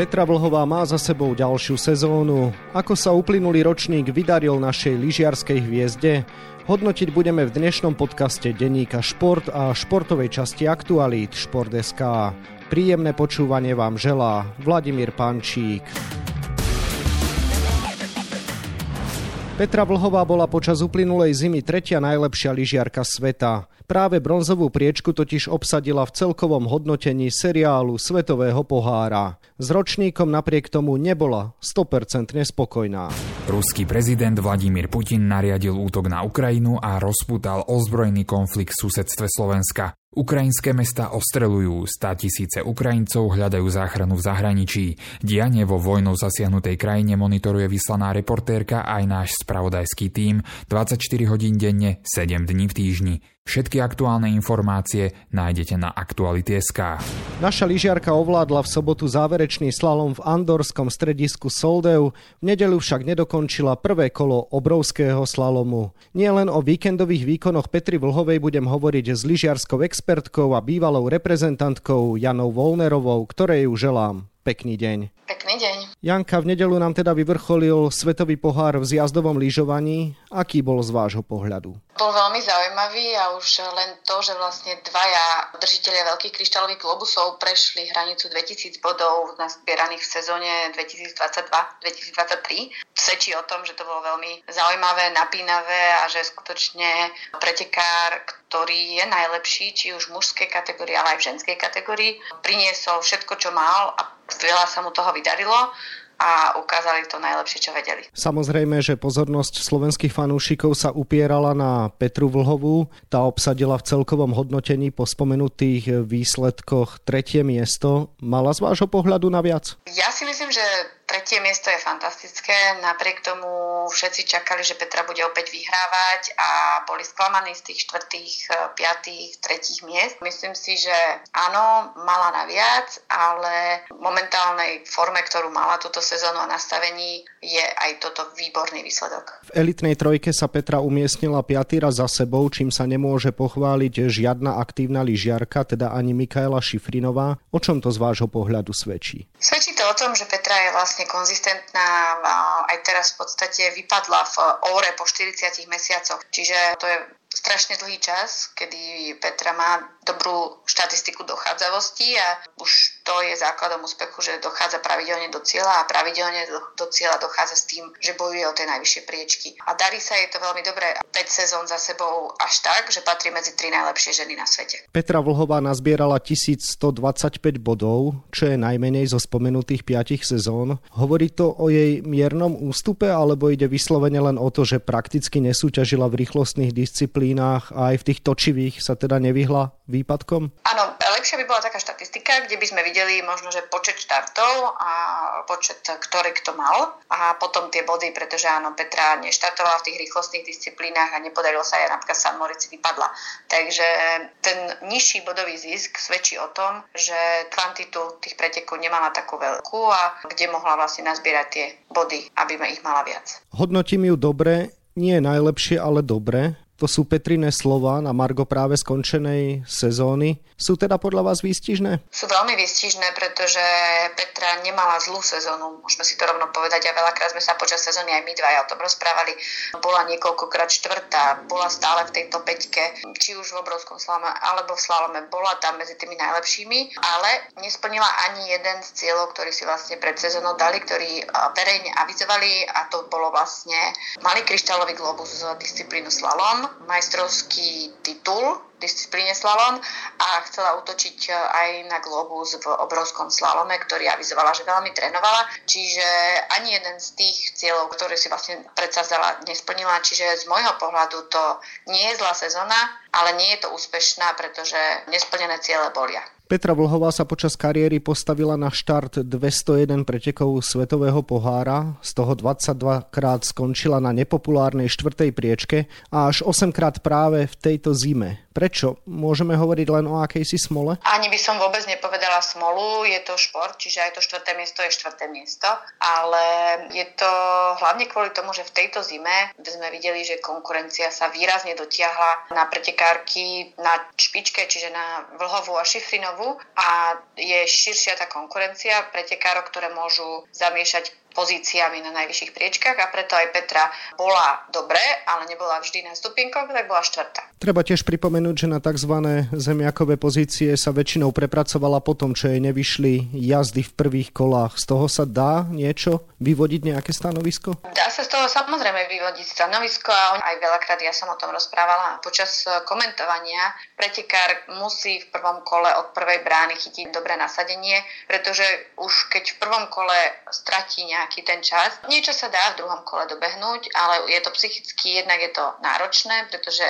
Petra Vlhová má za sebou ďalšiu sezónu. Ako sa uplynulý ročník vydaril našej lyžiarskej hviezde? Hodnotiť budeme v dnešnom podcaste denníka Šport a športovej časti Aktualít Šport.sk. Príjemné počúvanie vám želá Vladimír Pančík. Petra Vlhová bola počas uplynulej zimy tretia najlepšia lyžiarka sveta. Práve bronzovú priečku totiž obsadila v celkovom hodnotení seriálu Svetového pohára. S ročníkom napriek tomu nebola 100% spokojná. Ruský prezident Vladimír Putin nariadil útok na Ukrajinu a rozputal ozbrojený konflikt v susedstve Slovenska. Ukrajinské mesta ostrelujú, stá tisíce Ukrajincov hľadajú záchranu v zahraničí. Dianie vo vojnou zasiahnutej krajine monitoruje vyslaná reportérka aj náš spravodajský tím 24 hodín denne, 7 dní v týždni. Všetky aktuálne informácie nájdete na Aktuality.sk. Naša lyžiarka ovládla v sobotu záverečný slalom v andorskom stredisku Soldeu, v nedelu však nedokončila prvé kolo obrovského slalomu. Nie len o víkendových výkonoch Petri Vlhovej budem hovoriť s lyžiarskou expertkou a bývalou reprezentantkou Janou Volnerovou, ktorej ju želám. Pekný deň. Pekný deň. Janka, v nedelu nám teda vyvrcholil svetový pohár v zjazdovom lyžovaní. Aký bol z vášho pohľadu? Bol veľmi zaujímavý a už len to, že vlastne dvaja držiteľia veľkých kryštálových globusov prešli hranicu 2000 bodov nazbieraných v sezóne 2022-2023, svedčí o tom, že to bolo veľmi zaujímavé, napínavé a že skutočne pretekár, ktorý je najlepší, či už v mužskej kategórii, ale aj v ženskej kategórii, priniesol všetko, čo mal a veľa sa mu toho vydarilo a ukázali to najlepšie, čo vedeli. Samozrejme, že pozornosť slovenských fanúšikov sa upierala na Petru Vlhovú. Tá obsadila v celkovom hodnotení po spomenutých výsledkoch tretie miesto. Mala z vášho pohľadu na viac? Ja si myslím, že Tretie miesto je fantastické, napriek tomu všetci čakali, že Petra bude opäť vyhrávať a boli sklamaní z tých štvrtých, eh, piatých, tretích miest. Myslím si, že áno, mala na viac, ale v momentálnej forme, ktorú mala túto sezónu a nastavení, je aj toto výborný výsledok. V elitnej trojke sa Petra umiestnila piatý raz za sebou, čím sa nemôže pochváliť žiadna aktívna lyžiarka, teda ani Mikaela Šifrinová. O čom to z vášho pohľadu svedčí? Svedčí to o tom, že Petra je vlastne konzistentná. Aj teraz v podstate vypadla v óre po 40 mesiacoch. Čiže to je strašne dlhý čas, kedy Petra má dobrú štatistiku dochádzavosti a už to je základom úspechu, že dochádza pravidelne do cieľa a pravidelne do, do cieľa dochádza s tým, že bojuje o tie najvyššie priečky. A darí sa jej to veľmi dobre. 5 sezón za sebou až tak, že patrí medzi tri najlepšie ženy na svete. Petra Vlhová nazbierala 1125 bodov, čo je najmenej zo spomenutých 5 sezón. Hovorí to o jej miernom ústupe, alebo ide vyslovene len o to, že prakticky nesúťažila v rýchlostných disciplínach a aj v tých točivých sa teda nevyhla výpadkom? Áno, lepšia by bola taká štatistika, kde by sme videli možno, že počet štartov a počet, ktorý kto mal a potom tie body, pretože áno, Petra neštartovala v tých rýchlostných disciplínach a nepodarilo sa aj napríklad San Moritz vypadla. Takže ten nižší bodový zisk svedčí o tom, že kvantitu tých pretekov nemala takú veľkú a kde mohla vlastne nazbierať tie body, aby ich mala viac. Hodnotím ju dobre, nie najlepšie, ale dobre. To sú Petriné slova na Margo práve skončenej sezóny. Sú teda podľa vás výstižné? Sú veľmi výstižné, pretože Petra nemala zlú sezónu, môžeme si to rovno povedať a veľakrát sme sa počas sezóny aj my dvaja o tom rozprávali. Bola niekoľkokrát štvrtá, bola stále v tejto peťke, či už v obrovskom slalome alebo v slalome, bola tam medzi tými najlepšími, ale nesplnila ani jeden z cieľov, ktorý si vlastne pred sezónou dali, ktorí verejne avizovali a to bolo vlastne malý kryštálový globus z disciplínu slalom, majstrovský titul v disciplíne slalom a chcela utočiť e, aj na globus v obrovskom slalome, ktorý avizovala, že veľmi trénovala. Čiže ani jeden z tých cieľov, ktoré si vlastne predsazala, nesplnila. Čiže z môjho pohľadu to nie je zlá sezóna, ale nie je to úspešná, pretože nesplnené ciele bolia. Petra Vlhová sa počas kariéry postavila na štart 201 pretekov Svetového pohára, z toho 22 krát skončila na nepopulárnej štvrtej priečke a až 8 krát práve v tejto zime. Prečo? Môžeme hovoriť len o akejsi smole? Ani by som vôbec nepovedala smolu, je to šport, čiže aj to štvrté miesto je štvrté miesto, ale je to hlavne kvôli tomu, že v tejto zime sme videli, že konkurencia sa výrazne dotiahla na pretekárky na špičke, čiže na vlhovú a šifrinovú a je širšia tá konkurencia pretekárov, ktoré môžu zamiešať pozíciami na najvyšších priečkách a preto aj Petra bola dobre, ale nebola vždy na stupienkoch, tak bola štvrtá. Treba tiež pripomenúť, že na tzv. zemiakové pozície sa väčšinou prepracovala po tom, čo jej nevyšli jazdy v prvých kolách. Z toho sa dá niečo vyvodiť nejaké stanovisko? Dá sa z toho samozrejme vyvodiť stanovisko a aj veľakrát ja som o tom rozprávala počas komentovania. Pretekár musí v prvom kole od prvej brány chytiť dobré nasadenie, pretože už keď v prvom kole stratí nejaký ten čas, niečo sa dá v druhom kole dobehnúť, ale je to psychicky jednak je to náročné, pretože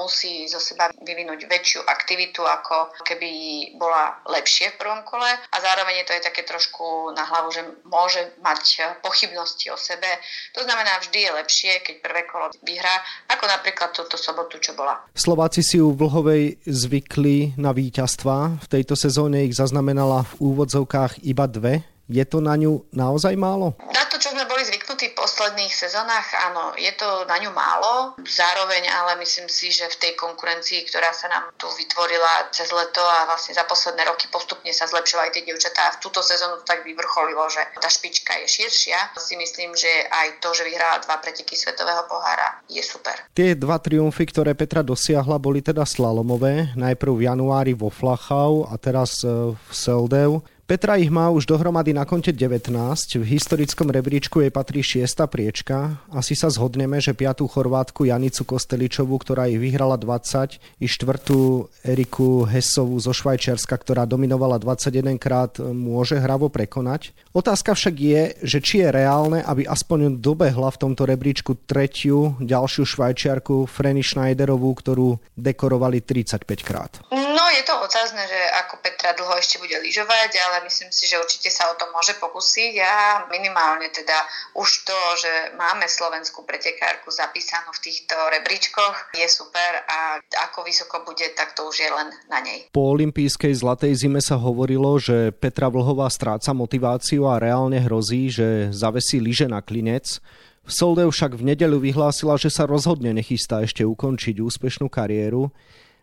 musí zo seba vyvinúť väčšiu aktivitu, ako keby bola lepšie v prvom kole a zároveň je to aj také trošku na hlavu, že môže mať pochybnosti o sebe. To znamená, vždy je lepšie, keď prvé kolo vyhrá, ako napríklad túto sobotu, čo bola. Slováci si u Vlhovej zvykli na víťazstva. V tejto sezóne ich zaznamenala v úvodzovkách iba dve. Je to na ňu naozaj málo? Na to, čo sme boli zvyknutí v posledných sezónach, áno, je to na ňu málo. Zároveň ale myslím si, že v tej konkurencii, ktorá sa nám tu vytvorila cez leto a vlastne za posledné roky postupne sa zlepšovali tie dievčatá a v túto sezónu tak vyvrcholilo, že tá špička je širšia. Si myslím, že aj to, že vyhrala dva preteky Svetového pohára, je super. Tie dva triumfy, ktoré Petra dosiahla, boli teda slalomové. Najprv v januári vo Flachau a teraz e, v Seldev. Petra ich má už dohromady na konte 19, v historickom rebríčku jej patrí 6. priečka. Asi sa zhodneme, že 5. Chorvátku Janicu Kosteličovú, ktorá ich vyhrala 20, i 4. Eriku Hesovú zo Švajčiarska, ktorá dominovala 21 krát, môže hravo prekonať. Otázka však je, že či je reálne, aby aspoň dobehla v tomto rebríčku tretiu, ďalšiu Švajčiarku Freny Schneiderovú, ktorú dekorovali 35 krát. No je to otázne, že ako Petra dlho ešte bude lyžovať, ale myslím si, že určite sa o to môže pokúsiť a minimálne teda už to, že máme slovenskú pretekárku zapísanú v týchto rebríčkoch je super a ako vysoko bude, tak to už je len na nej. Po olympijskej zlatej zime sa hovorilo, že Petra Vlhová stráca motiváciu a reálne hrozí, že zavesí lyže na klinec. V Solde však v nedelu vyhlásila, že sa rozhodne nechystá ešte ukončiť úspešnú kariéru.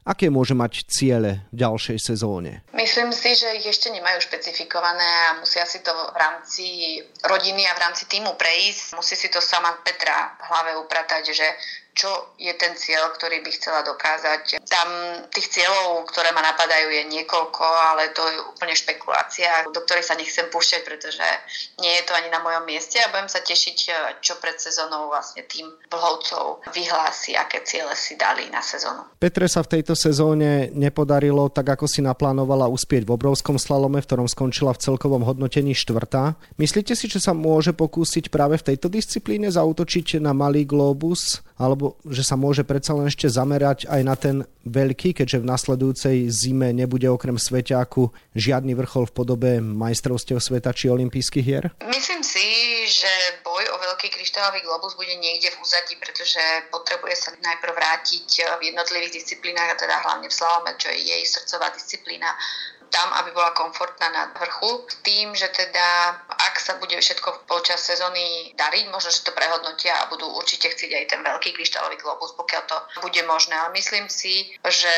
Aké môže mať ciele v ďalšej sezóne? Myslím si, že ich ešte nemajú špecifikované a musia si to v rámci rodiny a v rámci týmu prejsť. Musí si to sama Petra v hlave upratať, že čo je ten cieľ, ktorý by chcela dokázať. Tam tých cieľov, ktoré ma napadajú, je niekoľko, ale to je úplne špekulácia, do ktorej sa nechcem púšťať, pretože nie je to ani na mojom mieste a budem sa tešiť, čo pred sezónou vlastne tým vlhovcov vyhlási, aké ciele si dali na sezónu. Petre sa v tejto sezóne nepodarilo tak, ako si naplánovala uspieť v obrovskom slalome, v ktorom skončila v celkovom hodnotení štvrtá. Myslíte si, že sa môže pokúsiť práve v tejto disciplíne zautočiť na malý globus alebo že sa môže predsa len ešte zamerať aj na ten veľký, keďže v nasledujúcej zime nebude okrem Sveťáku žiadny vrchol v podobe majstrovstiev sveta či olympijských hier? Myslím si, že boj o veľký kryštálový globus bude niekde v úzadí, pretože potrebuje sa najprv vrátiť v jednotlivých disciplínach, a teda hlavne v slalome, čo je jej srdcová disciplína tam, aby bola komfortná na vrchu. Tým, že teda sa bude všetko počas sezóny dariť, možno, že to prehodnotia a budú určite chcieť aj ten veľký kryštálový globus, pokiaľ to bude možné. Ale myslím si, že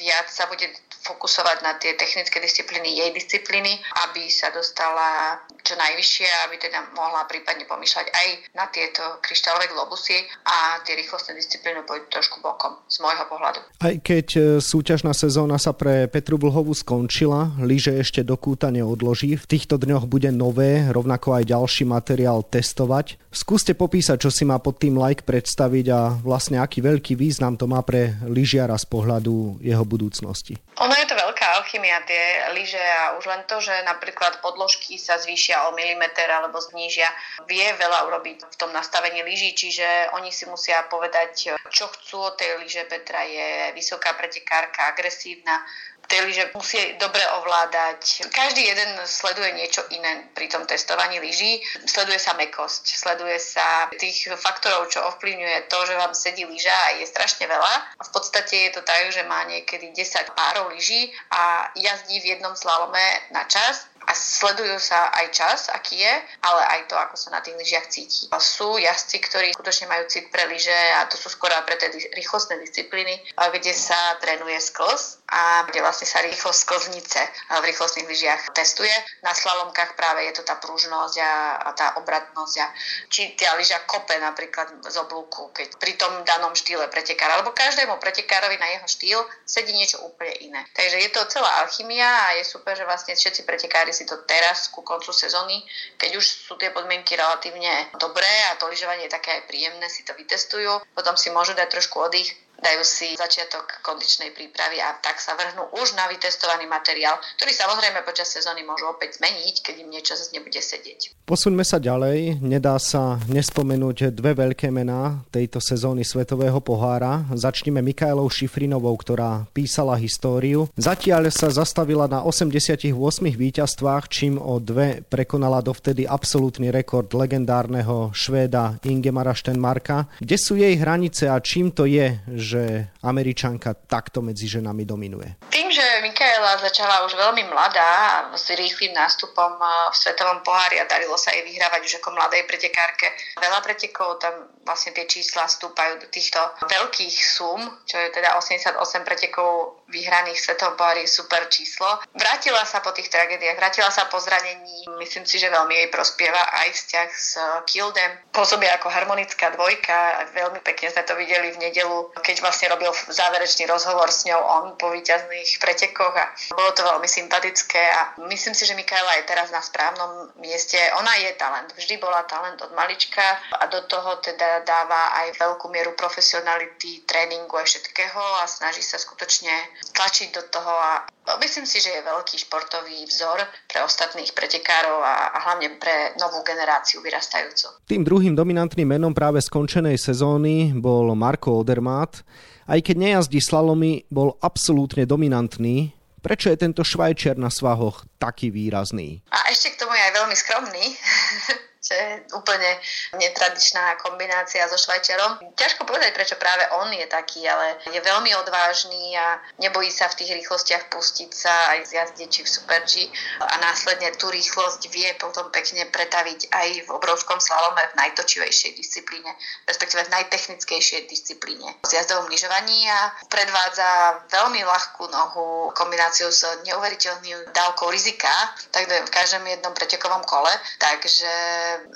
viac sa bude fokusovať na tie technické disciplíny, jej disciplíny, aby sa dostala čo najvyššie, aby teda mohla prípadne pomýšľať aj na tieto kryštálové globusy a tie rýchlostné disciplíny pôjdu trošku bokom z môjho pohľadu. Aj keď e, súťažná sezóna sa pre Petru Vlhovú skončila, lyže ešte do kúta neodloží. V týchto dňoch bude nové, rovnako aj ďalší materiál testovať. Skúste popísať, čo si má pod tým like predstaviť a vlastne aký veľký význam to má pre lyžiara z pohľadu jeho budúcnosti. Ono je to veľká alchymia, tie lyže a už len to, že napríklad podložky sa zvýšia o milimeter alebo znížia, vie veľa urobiť v tom nastavení lyží, čiže oni si musia povedať, čo chcú od tej lyže. Petra je vysoká pretekárka, agresívna, Tie lyže musí dobre ovládať. Každý jeden sleduje niečo iné pri tom testovaní lyží. Sleduje sa mekosť, sleduje sa tých faktorov, čo ovplyvňuje to, že vám sedí lyža a je strašne veľa. A v podstate je to tak, že má niekedy 10 párov lyží a jazdí v jednom slalome na čas a sledujú sa aj čas, aký je, ale aj to, ako sa na tých lyžiach cíti. Sú jazdci, ktorí skutočne majú cit pre lyže a to sú skoro pre tie rýchlostné disciplíny, kde sa trénuje sklz a kde vlastne sa rýchlosť sklznice v rýchlostných lyžiach testuje. Na slalomkách práve je to tá pružnosť a, tá obratnosť a či tá lyža kope napríklad z oblúku, keď pri tom danom štýle pretekára, alebo každému pretekárovi na jeho štýl sedí niečo úplne iné. Takže je to celá alchymia a je super, že vlastne všetci pretekári si to teraz ku koncu sezóny, keď už sú tie podmienky relatívne dobré a to lyžovanie je také aj príjemné, si to vytestujú, potom si môžu dať trošku oddych dajú si začiatok kondičnej prípravy a tak sa vrhnú už na vytestovaný materiál, ktorý samozrejme počas sezóny môžu opäť zmeniť, keď im niečo zase nebude sedieť. Posuňme sa ďalej. Nedá sa nespomenúť dve veľké mená tejto sezóny Svetového pohára. Začneme Mikaelou Šifrinovou, ktorá písala históriu. Zatiaľ sa zastavila na 88 víťazstvách, čím o dve prekonala dovtedy absolútny rekord legendárneho Švéda Ingemara Štenmarka. Kde sú jej hranice a čím to je, že Američanka takto medzi ženami dominuje? Tým, že Mikaela začala už veľmi mladá s rýchlým nástupom v Svetovom pohári a darilo sa jej vyhrávať už ako mladej pretekárke. Veľa pretekov, tam vlastne tie čísla stúpajú do týchto veľkých sum, čo je teda 88 pretekov vyhraných Svetovom pohári, super číslo. Vrátila sa po tých tragédiách, vrátila sa po zranení, myslím si, že veľmi jej prospieva aj vzťah s Kildem. Pôsobí ako harmonická dvojka, veľmi pekne sme to videli v nedelu, keď vlastne robil záverečný rozhovor s ňou on po víťazných pretekoch a bolo to veľmi sympatické a myslím si, že Mikaela je teraz na správnom mieste. Ona je talent, vždy bola talent od malička a do toho teda dáva aj veľkú mieru profesionality, tréningu a všetkého a snaží sa skutočne tlačiť do toho a myslím si, že je veľký športový vzor pre ostatných pretekárov a, a hlavne pre novú generáciu vyrastajúcu. Tým druhým dominantným menom práve skončenej sezóny bol Marko Odermatt. Aj keď nejazdí slalomy, bol absolútne dominantný. Prečo je tento švajčiar na svahoch taký výrazný? A ešte k tomu je aj veľmi skromný. čo úplne netradičná kombinácia so Švajčerom. Ťažko povedať, prečo práve on je taký, ale je veľmi odvážny a nebojí sa v tých rýchlostiach pustiť sa aj z jazde či v Super G a následne tú rýchlosť vie potom pekne pretaviť aj v obrovskom slalome v najtočivejšej disciplíne, respektíve v najtechnickejšej disciplíne. Z jazdovom lyžovaní a predvádza veľmi ľahkú nohu kombináciu s neuveriteľným dávkou rizika, tak v každom jednom pretekovom kole. Takže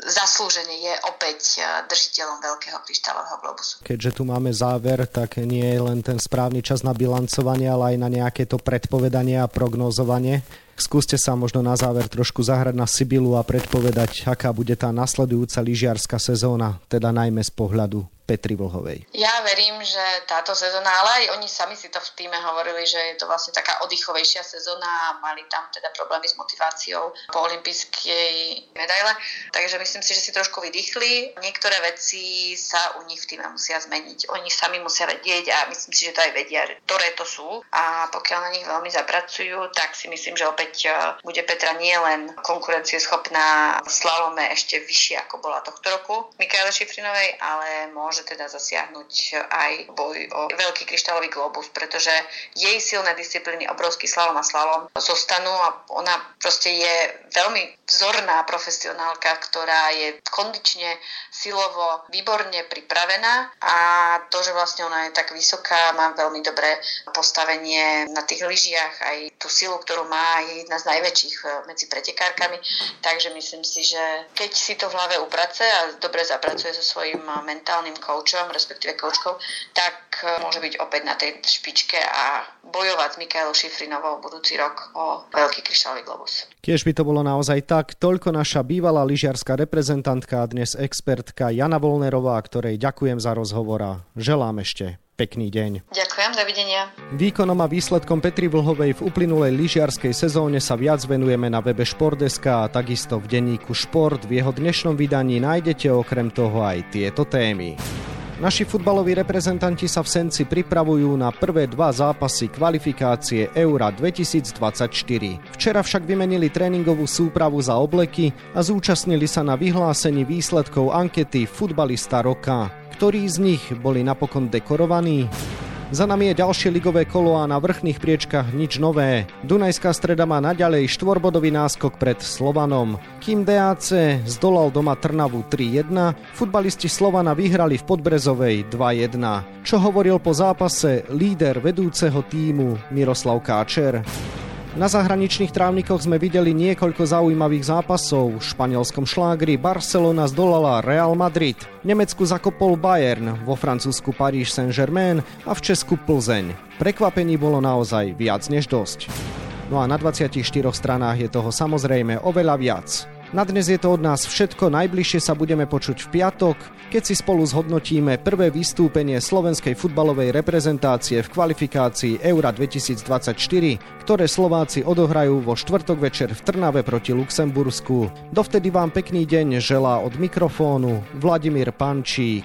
zaslúžene je opäť e, držiteľom veľkého kryštálového globusu. Keďže tu máme záver, tak nie je len ten správny čas na bilancovanie, ale aj na nejaké to predpovedanie a prognozovanie. Skúste sa možno na záver trošku zahrať na Sibilu a predpovedať, aká bude tá nasledujúca lyžiarská sezóna, teda najmä z pohľadu Petri Vlhovej? Ja verím, že táto sezóna, ale aj oni sami si to v týme hovorili, že je to vlastne taká oddychovejšia sezóna a mali tam teda problémy s motiváciou po olympijskej medaile. Takže myslím si, že si trošku vydýchli. Niektoré veci sa u nich v týme musia zmeniť. Oni sami musia vedieť a myslím si, že to aj vedia, ktoré to sú. A pokiaľ na nich veľmi zapracujú, tak si myslím, že opäť e, bude Petra nie len konkurencieschopná v slalome ešte vyššie ako bola tohto roku Mikaele Šifrinovej, ale môže môže teda zasiahnuť aj boj o veľký kryštálový globus, pretože jej silné disciplíny, obrovský slalom a slalom zostanú a ona proste je veľmi vzorná profesionálka, ktorá je kondične, silovo, výborne pripravená a to, že vlastne ona je tak vysoká, má veľmi dobré postavenie na tých lyžiach, aj tú silu, ktorú má, je jedna z najväčších eh, medzi pretekárkami, takže myslím si, že keď si to v hlave uprace a dobre zapracuje so svojím eh, mentálnym koučom, respektíve koučkou, tak e, môže byť opäť na tej špičke a bojovať s Mikaelou Šifrinovou budúci rok o veľký kryštálový globus. Tiež by to bolo naozaj tak. Toľko naša bývalá lyžiarská reprezentantka a dnes expertka Jana Volnerová, ktorej ďakujem za rozhovor a želám ešte pekný deň. Ďakujem, dovidenia. Výkonom a výsledkom Petri Vlhovej v uplynulej lyžiarskej sezóne sa viac venujeme na webe Športdeska a takisto v denníku Šport. V jeho dnešnom vydaní nájdete okrem toho aj tieto témy. Naši futbaloví reprezentanti sa v Senci pripravujú na prvé dva zápasy kvalifikácie Eura 2024. Včera však vymenili tréningovú súpravu za obleky a zúčastnili sa na vyhlásení výsledkov ankety Futbalista roka. Ktorí z nich boli napokon dekorovaní? Za nami je ďalšie ligové kolo a na vrchných priečkách nič nové. Dunajská streda má naďalej štvorbodový náskok pred Slovanom. Kým DAC zdolal doma Trnavu 3-1, futbalisti Slovana vyhrali v Podbrezovej 2-1. Čo hovoril po zápase líder vedúceho týmu Miroslav Káčer. Na zahraničných trávnikoch sme videli niekoľko zaujímavých zápasov. V španielskom šlágri Barcelona zdolala Real Madrid, v Nemecku zakopol Bayern, vo Francúzsku Paríž Saint-Germain a v Česku Plzeň. Prekvapení bolo naozaj viac než dosť. No a na 24 stranách je toho samozrejme oveľa viac. Na dnes je to od nás všetko, najbližšie sa budeme počuť v piatok, keď si spolu zhodnotíme prvé vystúpenie slovenskej futbalovej reprezentácie v kvalifikácii Eura 2024, ktoré Slováci odohrajú vo štvrtok večer v Trnave proti Luxembursku. Dovtedy vám pekný deň želá od mikrofónu Vladimír Pančík.